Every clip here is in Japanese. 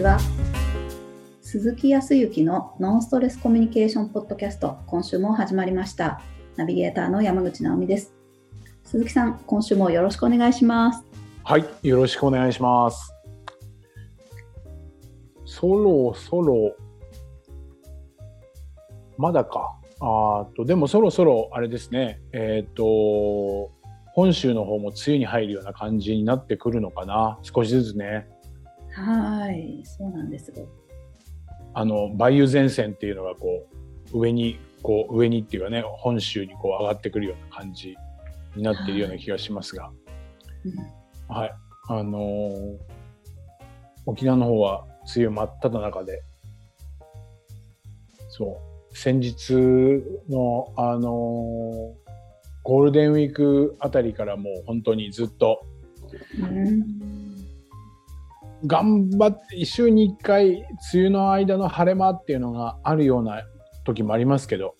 ちは。鈴木康之のノンストレスコミュニケーションポッドキャスト今週も始まりました。ナビゲーターの山口直美です。鈴木さん今週もよろしくお願いします。はいよろしくお願いします。そろそろまだか。あとでもそろそろあれですね。えっ、ー、と本州の方も梅雨に入るような感じになってくるのかな。少しずつね。はいそうなんです。あの梅雨前線っていうのがこう上にこう上にっていうかね本州にこう上がってくるような感じになっているような気がしますが、はい、はい、あのー、沖縄の方は梅雨真っ只中で。そう。先日のあのー、ゴールデンウィークあたりからもう本当にずっと、うん頑張って1週に1回梅雨の間の晴れ間っていうのがあるような時もありますけど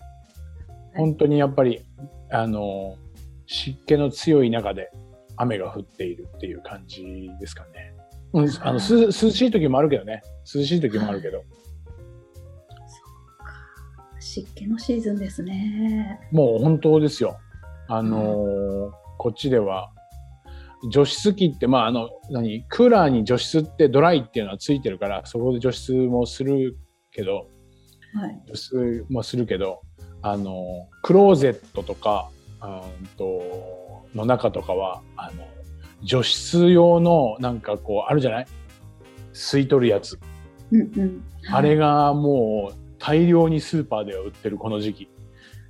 本当にやっぱりあの湿気の強い中で雨が降っているっていう感じですかね。うん、あの涼しい時もあるけどね涼しい時もあるけど。湿気のシーズンですね。もう本当ですよ。あのーうん、こっちでは除湿機って、まあ、あの、何、クーラーに除湿ってドライっていうのはついてるから、そこで除湿もするけど、はい、除湿もするけど、あの、クローゼットとか、うんと、の中とかは、あの、除湿用のなんかこう、あるじゃない？吸い取るやつ。うんうんはい、あれがもう大量にスーパーでは売ってるこの時期。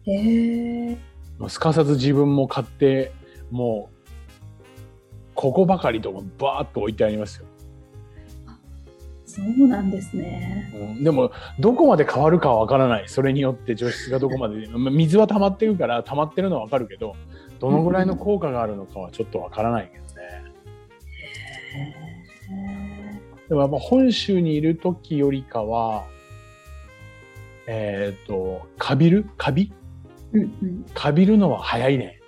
へえ。すかさず自分も買って、もうここばかりとかバーッと置いてありますよ。そうなんですね、うん、でもどこまで変わるかはわからない。それによって除湿がどこまで 水は溜まってるから溜まってるのはわかるけどどのぐらいの効果があるのかはちょっとわからないけどね。でもやっぱ本州にいる時よりかはえっ、ー、とかびるかび、うんうん、かびるのは早いね。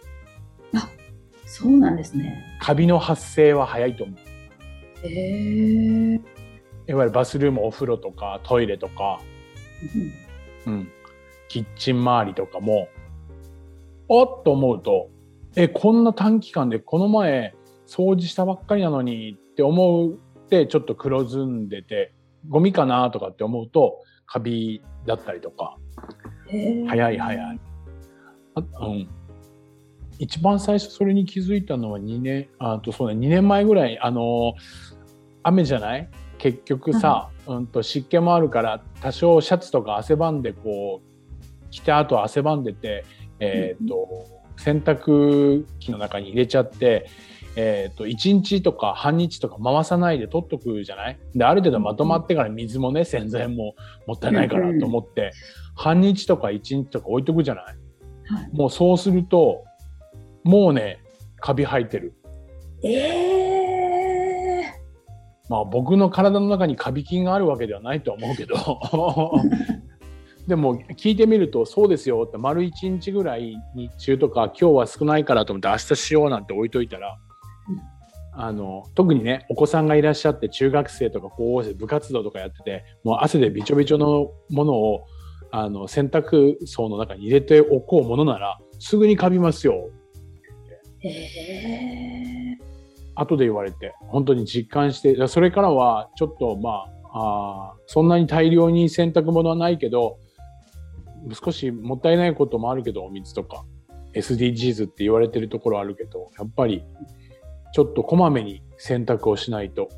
あそうなんですね。カビの発生は早いと思う。へえ。いわゆるバスルーム、お風呂とかトイレとか、うん、キッチン周りとかも、おっと思うと、え、こんな短期間でこの前掃除したばっかりなのにって思うってちょっと黒ずんでて、ゴミかなとかって思うと、カビだったりとか、早い早い。あうん、一番最初それに気づいたのは2年あとそうね2年前ぐらいあの雨じゃない？結局さ、うん、と湿気もあるから多少シャツとか汗ばんでこう着た後汗ばんでて、えーと、洗濯機の中に入れちゃって、えーと、1日とか半日とか回さないで取っとくじゃない？である程度まとまってから水もね洗剤ももったいないからと思って、半日とか1日とか置いとくじゃない、はい、もうそうするともうね、カビ生えてる。ええー、まあ僕の体の中にカビ菌があるわけではないとは思うけど。でも聞いてみるとそうですよって丸1日ぐらい日中とか今日は少ないからと思って明日しようなんて置いといたら、うん、あの特にねお子さんがいらっしゃって中学生とか高校生部活動とかやっててもう汗でびちょびちょのものをあの洗濯槽の中に入れておこうものならすぐにカビますよへ後で言われて本当に実感してそれからはちょっとまああそんなに大量に洗濯物はないけど少しもったいないこともあるけどお水とか SDGs って言われてるところあるけどやっぱりちょっとこまめに洗濯をしないと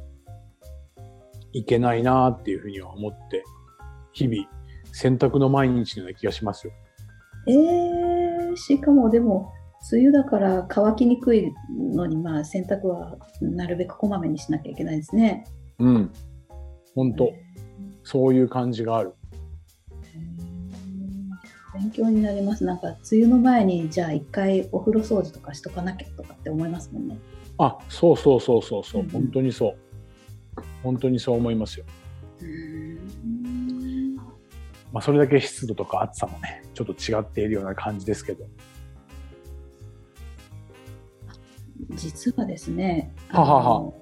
いけないなっていうふうには思って日々洗濯の毎日のような気がしますよ。えー、しかもでも梅雨だから乾きにくいのに、まあ、洗濯はなるべくこまめにしなきゃいけないですね。うん。本当、そういう感じがある。勉強になります。なんか、梅雨の前に、じゃあ一回お風呂掃除とかしとかなきゃとかって思いますもんね。あ、そうそうそうそうそう、うん、本当にそう。本当にそう思いますよ。まあ、それだけ湿度とか暑さもね、ちょっと違っているような感じですけど。実はですね、ははは。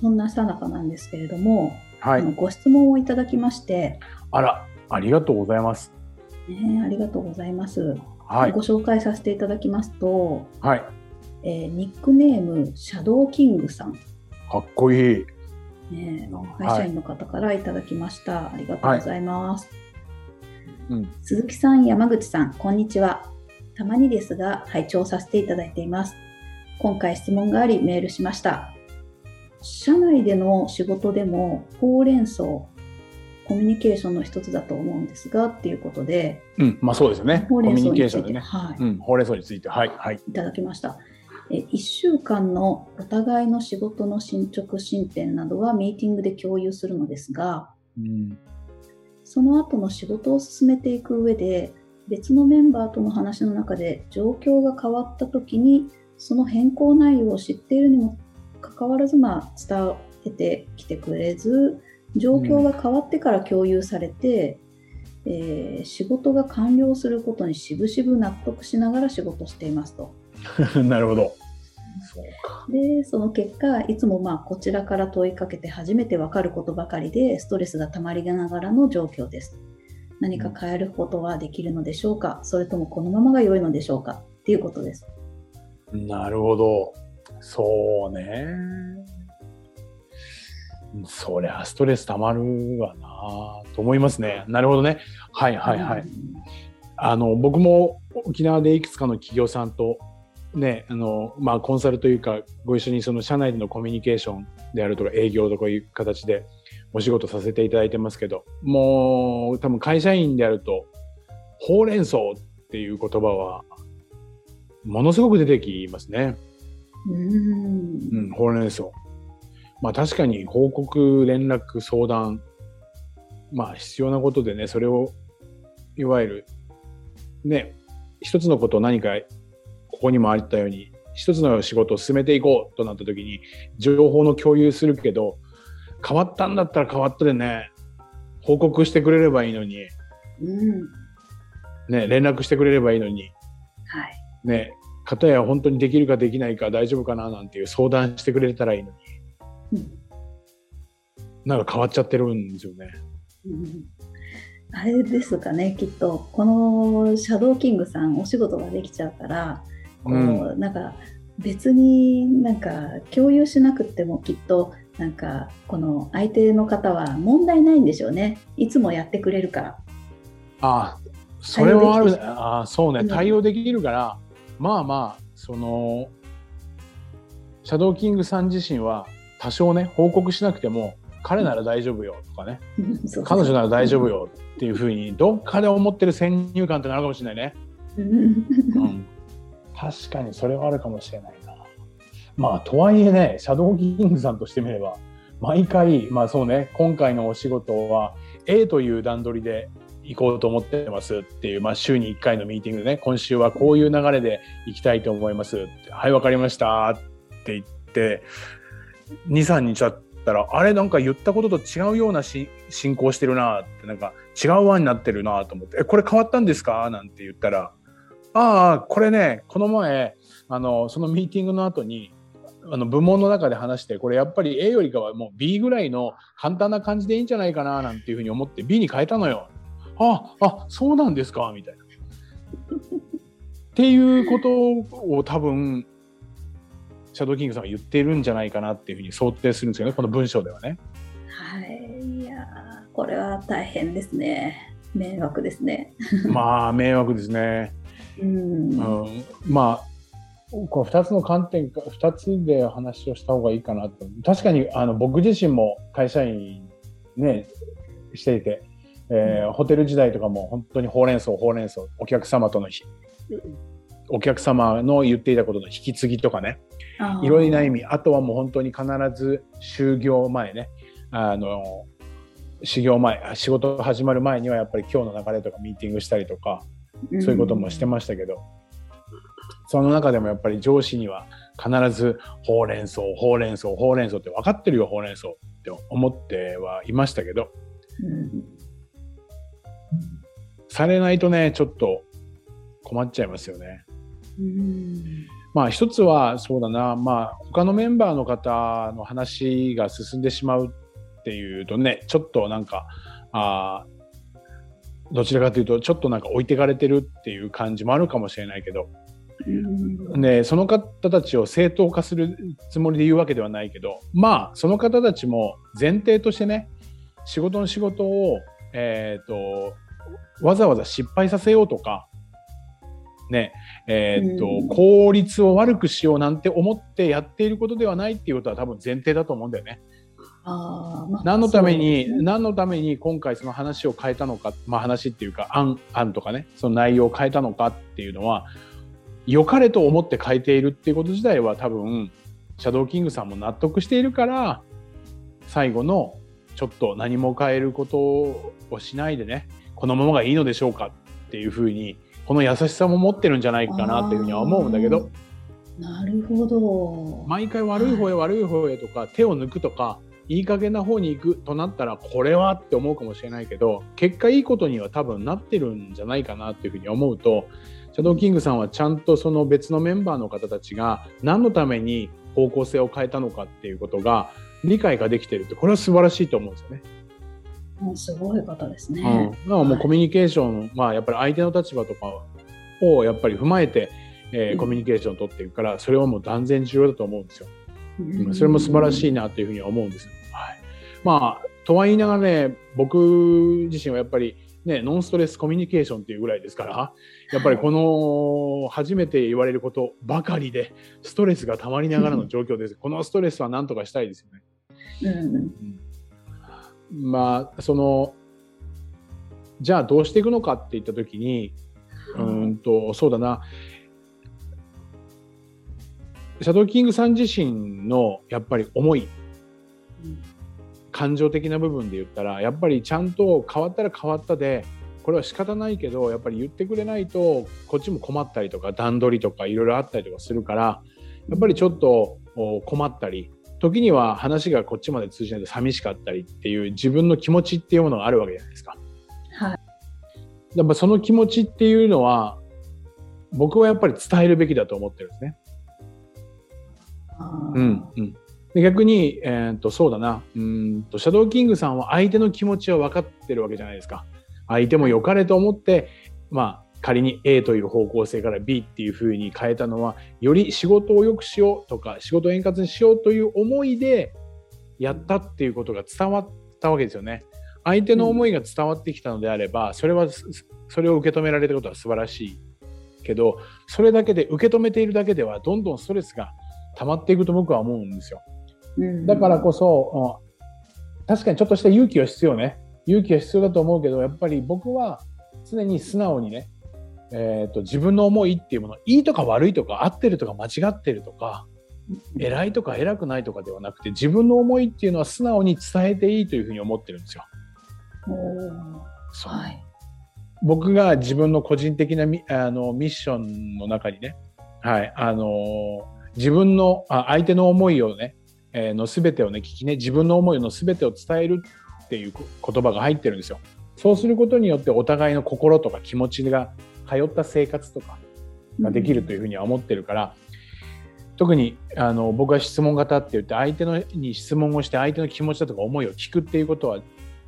そんなさなかなんですけれども、はい、あのご質問をいただきまして。あらありがとうございます、ね、ありがとうございます、はい、ご紹介させていただきますと、はい。えー、ニックネームシャドーキングさん。かっこいい、ね、会社員の方からいただきました、はい、ありがとうございます、うん、鈴木さん山口さんこんにちは。たまにですが拝聴させていただいています今回質問がありメールしました社内での仕事でもほうれん草コミュニケーションの一つだと思うんですがっていうことで、うん、まあそうですよね。ほうれん草について、ね、はい、うん、ほうれん草について、はい、はい。いただきました。え1週間のお互いの仕事の進捗進展などはミーティングで共有するのですが、うん、その後の仕事を進めていく上で別のメンバーとの話の中で状況が変わった時にその変更内容を知っているにもかかわらず、まあ、伝えてきてくれず状況が変わってから共有されて、うん、えー、仕事が完了することにしぶしぶ納得しながら仕事していますと。なるほど。でその結果いつもまあこちらから問いかけて初めて分かることばかりでストレスがたまりながらの状況です。何か変えることはできるのでしょうか？それともこのままが良いのでしょうか？っていうことです。なるほど。そうね。そりゃストレスたまるわなと思いますね。なるほどね。はいはいはい。あの僕も沖縄でいくつかの企業さんとねあのまあコンサルというかご一緒にその社内でのコミュニケーションであるとか営業とかいう形でお仕事させていただいてますけどもう多分会社員であるとほうれん草っていう言葉はものすごく出てきますね。うん、ほうれん草。まあ確かに報告、連絡、相談、まあ必要なことでね、それを、いわゆる、ね、一つのことを何か、ここにもあったように、一つの仕事を進めていこうとなった時に、情報の共有するけど、変わったんだったら変わったでね、報告してくれればいいのに、うん、ね、連絡してくれればいいのに、はい、ね、方や本当にできるかできないか大丈夫かななんていう相談してくれたらいいのに、うん、なんか変わっちゃってるんですよね。うん、あれですかねきっとこのシャドーキングさんお仕事ができちゃうからこう、うん、なんか別になんか共有しなくてもきっとなんかこの相手の方は問題ないんでしょうね。いつもやってくれるから。ああそれはあるあそうね。対応できるから、まあまあそのシャドーキングさん自身は多少ね報告しなくても彼なら大丈夫よとかね彼女なら大丈夫よっていうふうにどっかで思ってる先入観ってなるかもしれないね。うん、確かにそれはあるかもしれないな。まあとはいえねシャドーキングさんとしてみれば毎回まあそうね今回のお仕事は A という段取りで行こうと思ってますっていう、まあ、週に1回のミーティングでね、今週はこういう流れで行きたいと思います、はい、わかりましたって言って、2、3日経ったら、あれなんか言ったことと違うようなし進行してるなって、なんか違う輪になってるなと思って、え、これ変わったんですか？なんて言ったら、ああ、これね、この前、あの、そのミーティングの後に、あの部門の中で話してこれやっぱり A よりかはもう B ぐらいの簡単な感じでいいんじゃないかななんていうふうに思って B に変えたのよ。ああそうなんですか？みたいな。っていうことを多分シャドーキングさんが言ってるんじゃないかなっていうふうに想定するんですよねこの文章ではね。はいいやこれは大変ですね迷惑ですね。まあ迷惑ですね。うん、うん、まあこの2つの観点か2つで話をした方がいいかなと確かにあの僕自身も会社員ねしていてえー、ホテル時代とかも本当にほうれん草ほうれん草お客様とのお客様の言っていたことの引き継ぎとかね。いろいろな意味。あとはもう本当に必ず就業前ね。あの修行前仕事始まる前にはやっぱり今日の流れとかミーティングしたりとかそういうこともしてましたけど、うん、その中でもやっぱり上司には必ずほうれん草ほうれん草ほうれん草って分かってるよほうれん草って思ってはいましたけど、うんされないとね、ちょっと困っちゃいますよね。うん。まあ一つはそうだな、まあ他のメンバーの方の話が進んでしまうっていうとねちょっとなんかあどちらかというとちょっとなんか置いてかれてるっていう感じもあるかもしれないけど、ね、その方たちを正当化するつもりで言うわけではないけどまあその方たちも前提としてね仕事の仕事を、えーと、わざわざ失敗させようとかねえーと効率を悪くしようなんて思ってやっていることではないっていうことは多分前提だと思うんだよね。あまあ、何のために、ね、何のために今回その話を変えたのか、まあ、話っていうか案案とかねその内容を変えたのかっていうのは良かれと思って変えているっていうこと自体は多分シャドウキングさんも納得しているから最後のちょっと何も変えることをしないでねこのままがいいのでしょうかっていうふうにこの優しさも持ってるんじゃないかなっていうふうには思うんだけど。なるほど。毎回悪い方へ悪い方へとか、手を抜くとかいい加減な方に行くとなったらこれはって思うかもしれないけど結果いいことには多分なってるんじゃないかなっていうふうに思うとシャドウキングさんはちゃんとその別のメンバーの方たちが何のために方向性を変えたのかっていうことが理解ができてるってこれは素晴らしいと思うんですよね。もうすごい方ですね。うん、だからもうコミュニケーション、はい、まあやっぱり相手の立場とかをやっぱり踏まえて、えー、コミュニケーションを取っていくから、それはもう断然重要だと思うんですよ。うん、それも素晴らしいなというふうには思うんですよ。はい、まあとは言いながらね僕自身はやっぱりねノンストレスコミュニケーションっていうぐらいですからやっぱりこの初めて言われることばかりでストレスがたまりながらの状況です。このストレスは何とかしたいですよね。うん、まあそのじゃあどうしていくのかっていった時にうんとそうだな。シャドウキングさん自身のやっぱり思い感情的な部分で言ったらやっぱりちゃんと変わったら変わったでこれは仕方ないけどやっぱり言ってくれないとこっちも困ったりとか段取りとかいろいろあったりとかするからやっぱりちょっと困ったり時には話がこっちまで通じないと寂しかったりっていう自分の気持ちっていうものがあるわけじゃないですか。はい、やっぱその気持ちっていうのは僕はやっぱり伝えるべきだと思ってるんですね。うんうん、で逆に、えー、とそうだなうんとシャドウキングさんは相手の気持ちは分かってるわけじゃないですか。相手も良かれと思って、まあ、仮に A という方向性から B っていう風に変えたのはより仕事を良くしようとか仕事を円滑にしようという思いでやったっていうことが伝わったわけですよね。相手の思いが伝わってきたのであれば、それはそれを受け止められることは素晴らしいけどそれだけで受け止めているだけではどんどんストレスが溜まっていくと僕は思うんですよ。だからこそ、確かにちょっとした勇気は必要ね。勇気は必要だと思うけど、やっぱり僕は常に素直にね、えーと、自分の思いっていうもの、いいとか悪いとか、合ってるとか間違ってるとか、偉いとか偉くないとかではなくて、自分の思いっていうのは素直に伝えていいというふうに思ってるんですよ。はい、僕が自分の個人的なミあのミッションの中にね、はい、あの自分のあ相手の思いをねえー、の全てをね聞きね自分の思いの全てを伝えるっていう言葉が入ってるんですよ。そうすることによってお互いの心とか気持ちが通った生活とかができるというふうには思ってるから、うん、特にあの僕は質問型って言って相手のに質問をして相手の気持ちだとか思いを聞くっていうことは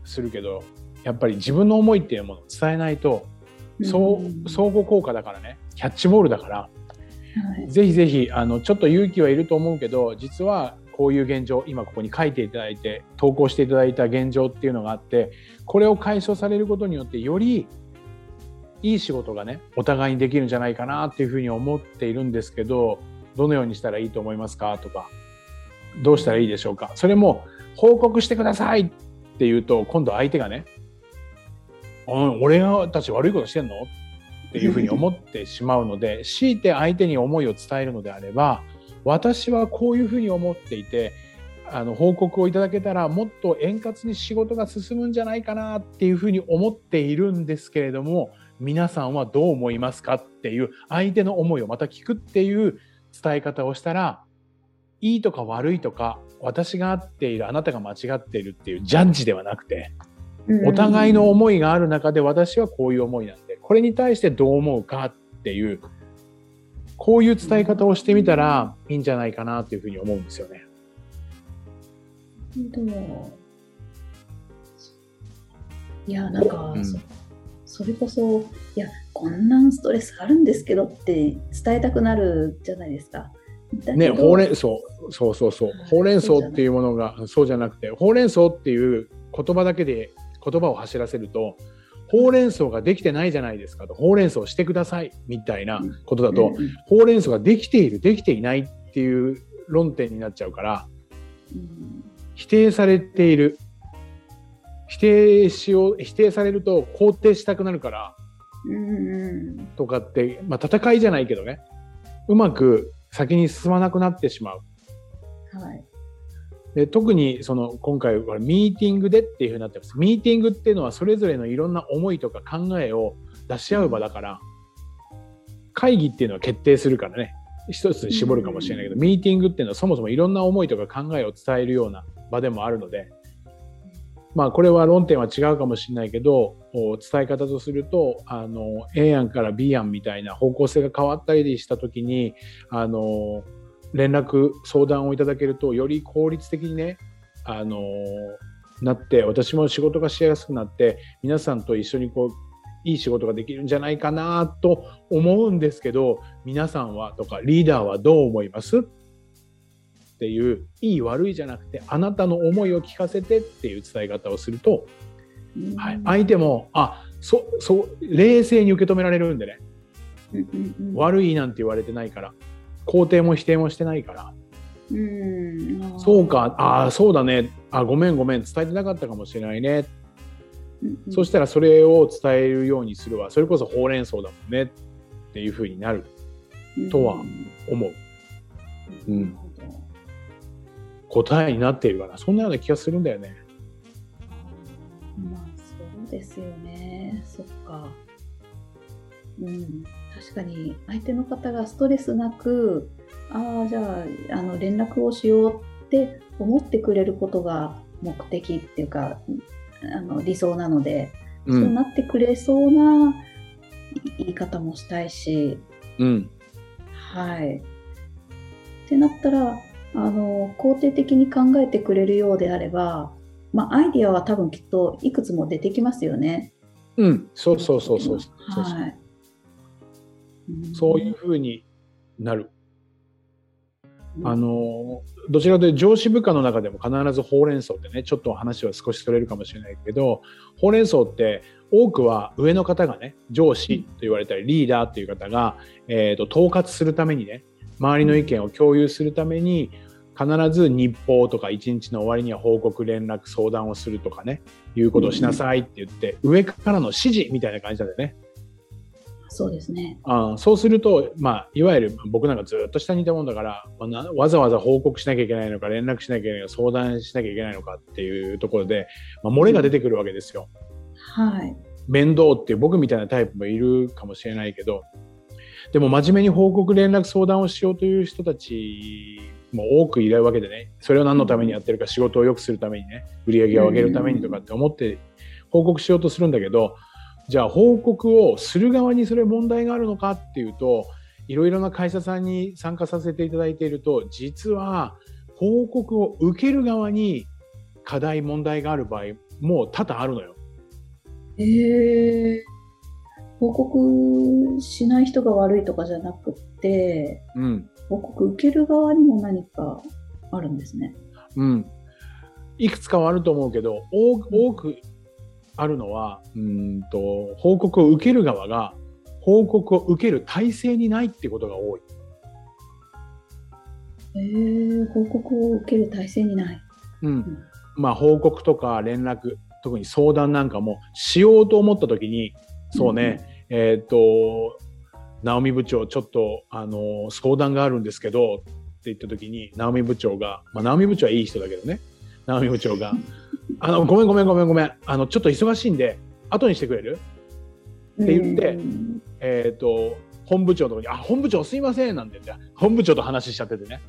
するけどやっぱり自分の思いっていうものを伝えないと、うん、相互効果だからね。キャッチボールだから、はい、ぜひぜひあのちょっと勇気はいると思うけど実はこういう現状今ここに書いていただいて投稿していただいた現状っていうのがあってこれを解消されることによってよりいい仕事がねお互いにできるんじゃないかなっていうふうに思っているんですけどどのようにしたらいいと思いますかとかどうしたらいいでしょうかそれも報告してくださいって言うと今度相手がね「俺たち悪いことしてんの?」っていうふうに思ってしまうので 強いて相手に思いを伝えるのであれば私はこういうふうに思っていてあの報告をいただけたらもっと円滑に仕事が進むんじゃないかなっていうふうに思っているんですけれども皆さんはどう思いますかっていう相手の思いをまた聞くっていう伝え方をしたらいいとか悪いとか私が合っているあなたが間違っているっていうジャッジではなくてお互いの思いがある中で私はこういう思いなんでこれに対してどう思うかっていうこういう伝え方をしてみたらいいんじゃないかなというふうに思うんですよね。いやなんか、うん、それこそいやこんなストレスあるんですけどって伝えたくなるじゃないですか。ね、ほうれん草そうそうそう。ほうれん草っていうものがそうじゃなくてほうれん草っていう言葉だけで言葉を走らせるとほうれん草ができてないじゃないですかと。ほうれん草してくださいみたいなことだと、うんうん、ほうれん草ができているできていないっていう論点になっちゃうから、うん、否定されている否定しよう否定されると肯定したくなるから、うんとかって、まあ、戦いじゃないけどね。うまく先に進まなくなってしまう。はい、で特にその今回はミーティングでっていうふうになってます。ミーティングっていうのはそれぞれのいろんな思いとか考えを出し合う場だから会議っていうのは決定するからね。一つに絞るかもしれないけど、ミーティングっていうのはそもそもいろんな思いとか考えを伝えるような場でもあるのでまあこれは論点は違うかもしれないけど伝え方とするとあの A 案から B 案みたいな方向性が変わったりした時にあの連絡相談をいただけるとより効率的にねあのなって私も仕事がしやすくなって皆さんと一緒にこういい仕事ができるんじゃないかなと思うんですけど皆さんはとかリーダーはどう思います？ていういい悪いじゃなくてあなたの思いを聞かせてっていう伝え方をすると、はい、相手もあそそ冷静に受け止められるんでね、悪いなんて言われてないから肯定も否定もしてないから。うん。そうかああそうだね。あごめんごめん。伝えてなかったかもしれないね、うんうん、そしたらそれを伝えるようにするわ。それこそほうれん草だもんね。っていうふうになるとは思う、うん、うん、答えになっているからそんなような気がするんだよね。まあそうですよねそっか。うん確かに相手の方がストレスなくああじゃああの連絡をしようって思ってくれることが目的っていうかあの理想なので、うん、そうなってくれそうな言い方もしたいし、うん、はい。ってなったらあの肯定的に考えてくれるようであれば、まあ、アイディアは多分きっといくつも出てきますよね。うん、そうそうそうそうそう。はいそういうふうになる。あのどちらかというと上司部下の中でも必ずほうれん草ってねちょっと話は少しそれるかもしれないけどほうれん草って多くは上の方がね上司と言われたりリーダーという方が、えーと、統括するためにね周りの意見を共有するために必ず日報とか一日の終わりには報告連絡相談をするとかねいうことをしなさいって言って上からの指示みたいな感じなんだよね。そうですねあそうすると、まあ、いわゆる僕なんかずっと下にいたもんだから、まあ、わざわざ報告しなきゃいけないのか連絡しなきゃいけないのか相談しなきゃいけないのかっていうところで、まあ、漏れが出てくるわけですよ。はい、面倒って僕みたいなタイプもいるかもしれないけどでも真面目に報告連絡相談をしようという人たちも多くいるわけでね。それを何のためにやってるか仕事を良くするためにね。売り上げを上げるためにとかって思って報告しようとするんだけどじゃあ報告をする側にそれ問題があるのかっていうといろいろな会社さんに参加させていただいていると実は報告を受ける側に課題問題がある場合も多々あるのよ。えー、報告しない人が悪いとかじゃなくて、うん、報告受ける側にも何かあるんですね。うん、いくつかはあると思うけど多くあるのはうんと報告を受ける側が報告を受ける体制にないってことが多い。えー、報告を受ける体制にない。うん。まあ報告とか連絡特に相談なんかもしようと思った時にそうね、うん、えっ、ー、と直美部長ちょっとあの相談があるんですけどって言った時に直美部長が、まあ、直美部長はいい人だけどね。直美部長があのごめんごめんごめんごめん。あのちょっと忙しいんで後にしてくれる？って言って、えっ、ー、と本部長のとこに「あ本部長すいません」なんて言って本部長と話しちゃっててね。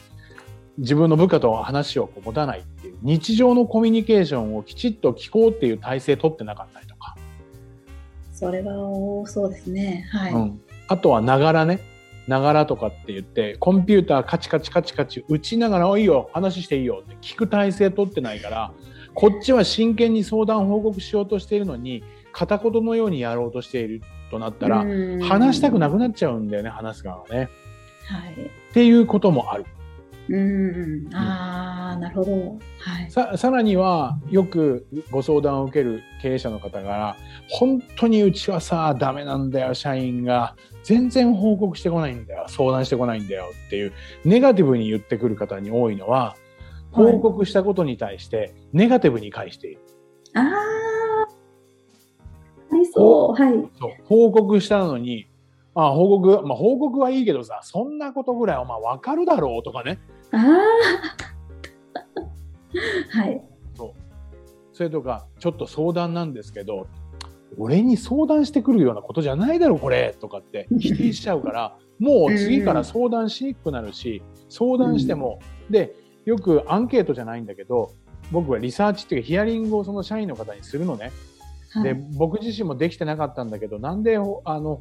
自分の部下と話をこう持たないっていう。日常のコミュニケーションをきちっと聞こうっていう体制取ってなかったりとかそれは多そうですね。はい、うん、あとはながらね。ながらとかって言ってコンピューターカチカチカチカチ打ちながら「いいよ話していいよ」って聞く体制取ってないからこっちは真剣に相談報告しようとしているのに片言のようにやろうとしているとなったら話したくなくなっちゃうんだよね話す側はね。はい、っていうこともある。うん、ああ、なるほど。はい。さ、さらには、よくご相談を受ける経営者の方が、本当にうちはさ、ダメなんだよ、社員が。全然報告してこないんだよ、相談してこないんだよっていう、ネガティブに言ってくる方に多いのは、報告したことに対してネガティブに返している。はい、ああ、りそう。はい。そう報告したのに、あ報告、まあ、報告はいいけどさ、そんなことぐらいお前分かるだろうとかね。ああ。はい。そう。それとか、ちょっと相談なんですけど、俺に相談してくるようなことじゃないだろ、これとかって 否定しちゃうから、もう次から相談しにくくなるし、相談しても、で、よくアンケートじゃないんだけど、僕はリサーチっていうかヒアリングをその社員の方にするのね。で僕自身もできてなかったんだけどなんであの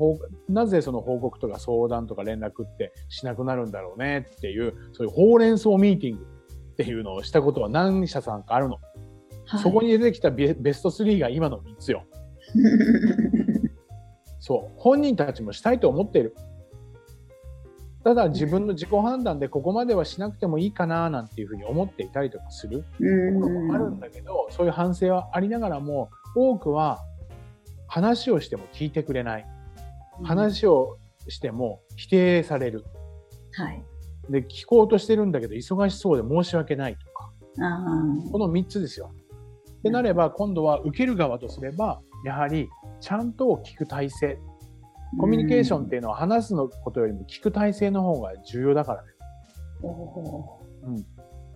なぜその報告とか相談とか連絡ってしなくなるんだろうねっていうそういうほうれん草ミーティングっていうのをしたことは何社さんかあるの、はい、そこに出てきたベスト3が今の3つよ。そう。本人たちもしたいと思っている。ただ自分の自己判断でここまではしなくてもいいかななんていうふうに思っていたりとかする。こともあるんだけどそういう反省はありながらも多くは話をしても聞いてくれない。話をしても否定される。はい。で、聞こうとしてるんだけど忙しそうで申し訳ないとか。この3つですよ。ってなれば今度は受ける側とすればやはりちゃんと聞く体制。コミュニケーションっていうのは話すのことよりも聞く体制の方が重要だからね。うん、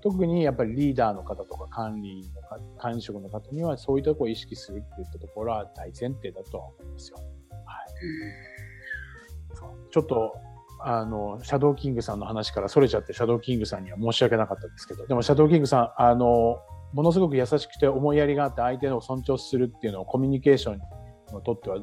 特にやっぱりリーダーの方とか管理のか管理職の方にはそういうところを意識するっていったところは大前提だとは思いますよ。はい、ちょっとあのシャドーキングさんの話からそれちゃってシャドーキングさんには申し訳なかったですけどでもシャドーキングさんあのものすごく優しくて思いやりがあって相手を尊重するっていうのをコミュニケーションにとっては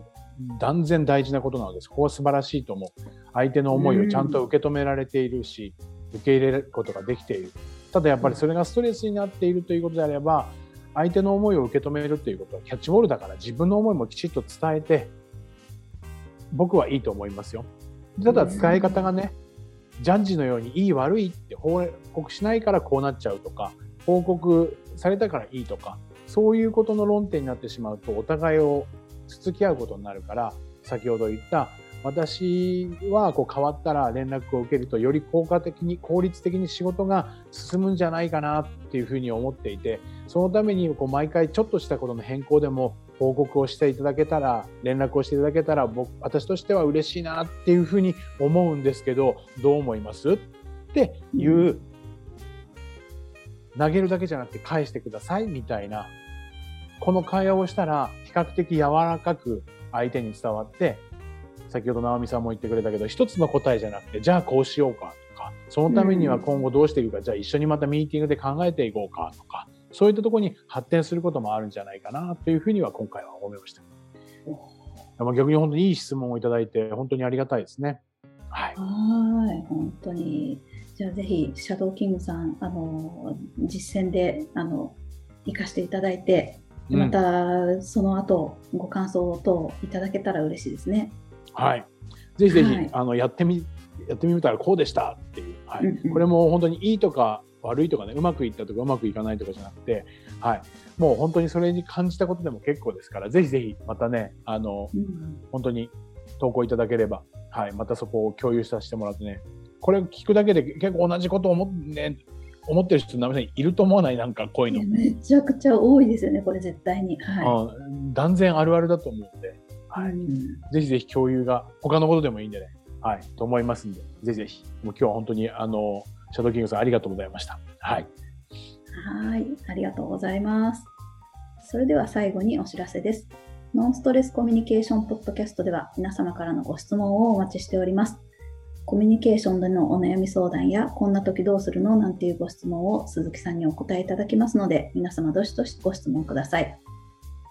断然大事なことなのでそこは素晴らしいと思う。相手の思いをちゃんと受け止められているし受け入れることができている。ただやっぱりそれがストレスになっているということであれば、相手の思いを受け止めるということはキャッチボールだから自分の思いもきちっと伝えて、僕はいいと思いますよ。ただ使い方がね、ジャッジのようにいい悪いって報告しないからこうなっちゃうとか、報告されたからいいとか、そういうことの論点になってしまうとお互いをつつき合うことになるから、先ほど言った私はこう変わったら連絡を受けるとより効果的に効率的に仕事が進むんじゃないかなっていうふうに思っていてそのためにこう毎回ちょっとしたことの変更でも報告をしていただけたら連絡をしていただけたら僕私としては嬉しいなっていうふうに思うんですけどどう思います？っていう、うん、投げるだけじゃなくて返してくださいみたいなこの会話をしたら比較的柔らかく相手に伝わって先ほど直美さんも言ってくれたけど一つの答えじゃなくてじゃあこうしようかとかそのためには今後どうしていくか、うん、じゃあ一緒にまたミーティングで考えていこうかとかそういったところに発展することもあるんじゃないかなというふうには今回は思いました。逆に本当にいい質問をいただいて本当にありがたいですね。はい。はい本当に。じゃあぜひシャドーキングさんあの実践であの生かしていただいてまたその後ご感想等いただけたら嬉しいですね。はい。ぜひぜひ、はい、あのやってみやってみたらこうでした。っていう、はい、これも本当にいいとか悪いとかねうまくいったとかうまくいかないとかじゃなくて、はい、もう本当にそれに感じたことでも結構ですからぜひぜひまたねあの、うん、本当に投稿いただければ、はい、またそこを共有させてもらってね。これ聞くだけで結構同じことを思,、ね、思ってる人なめいると思わない？なんかこういうの。めちゃくちゃ多いですよねこれ絶対に、はい、断然あるあるだと思うんではい、ぜひぜひ共有が他のことでもいいんでね、はい、と思いますんで、ぜひぜひ、もう今日は本当にあのシャドーキングさんありがとうございました。はい。はい、ありがとうございます。それでは最後にお知らせです。ノンストレスコミュニケーションポッドキャストでは皆様からのご質問をお待ちしております。コミュニケーションでのお悩み相談や、こんな時どうするの？なんていうご質問を鈴木さんにお答えいただきますので、皆様どしどしご質問ください。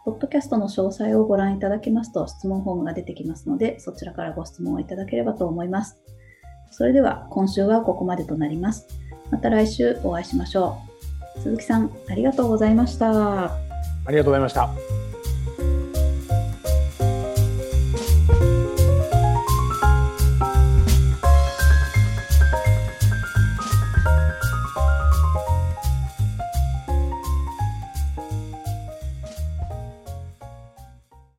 ポッドキャストの詳細をご覧いただけますと質問フォームが出てきますので、そちらからご質問をいただければと思います。それでは今週はここまでとなります。また来週お会いしましょう。鈴木さんありがとうございましたありがとうございました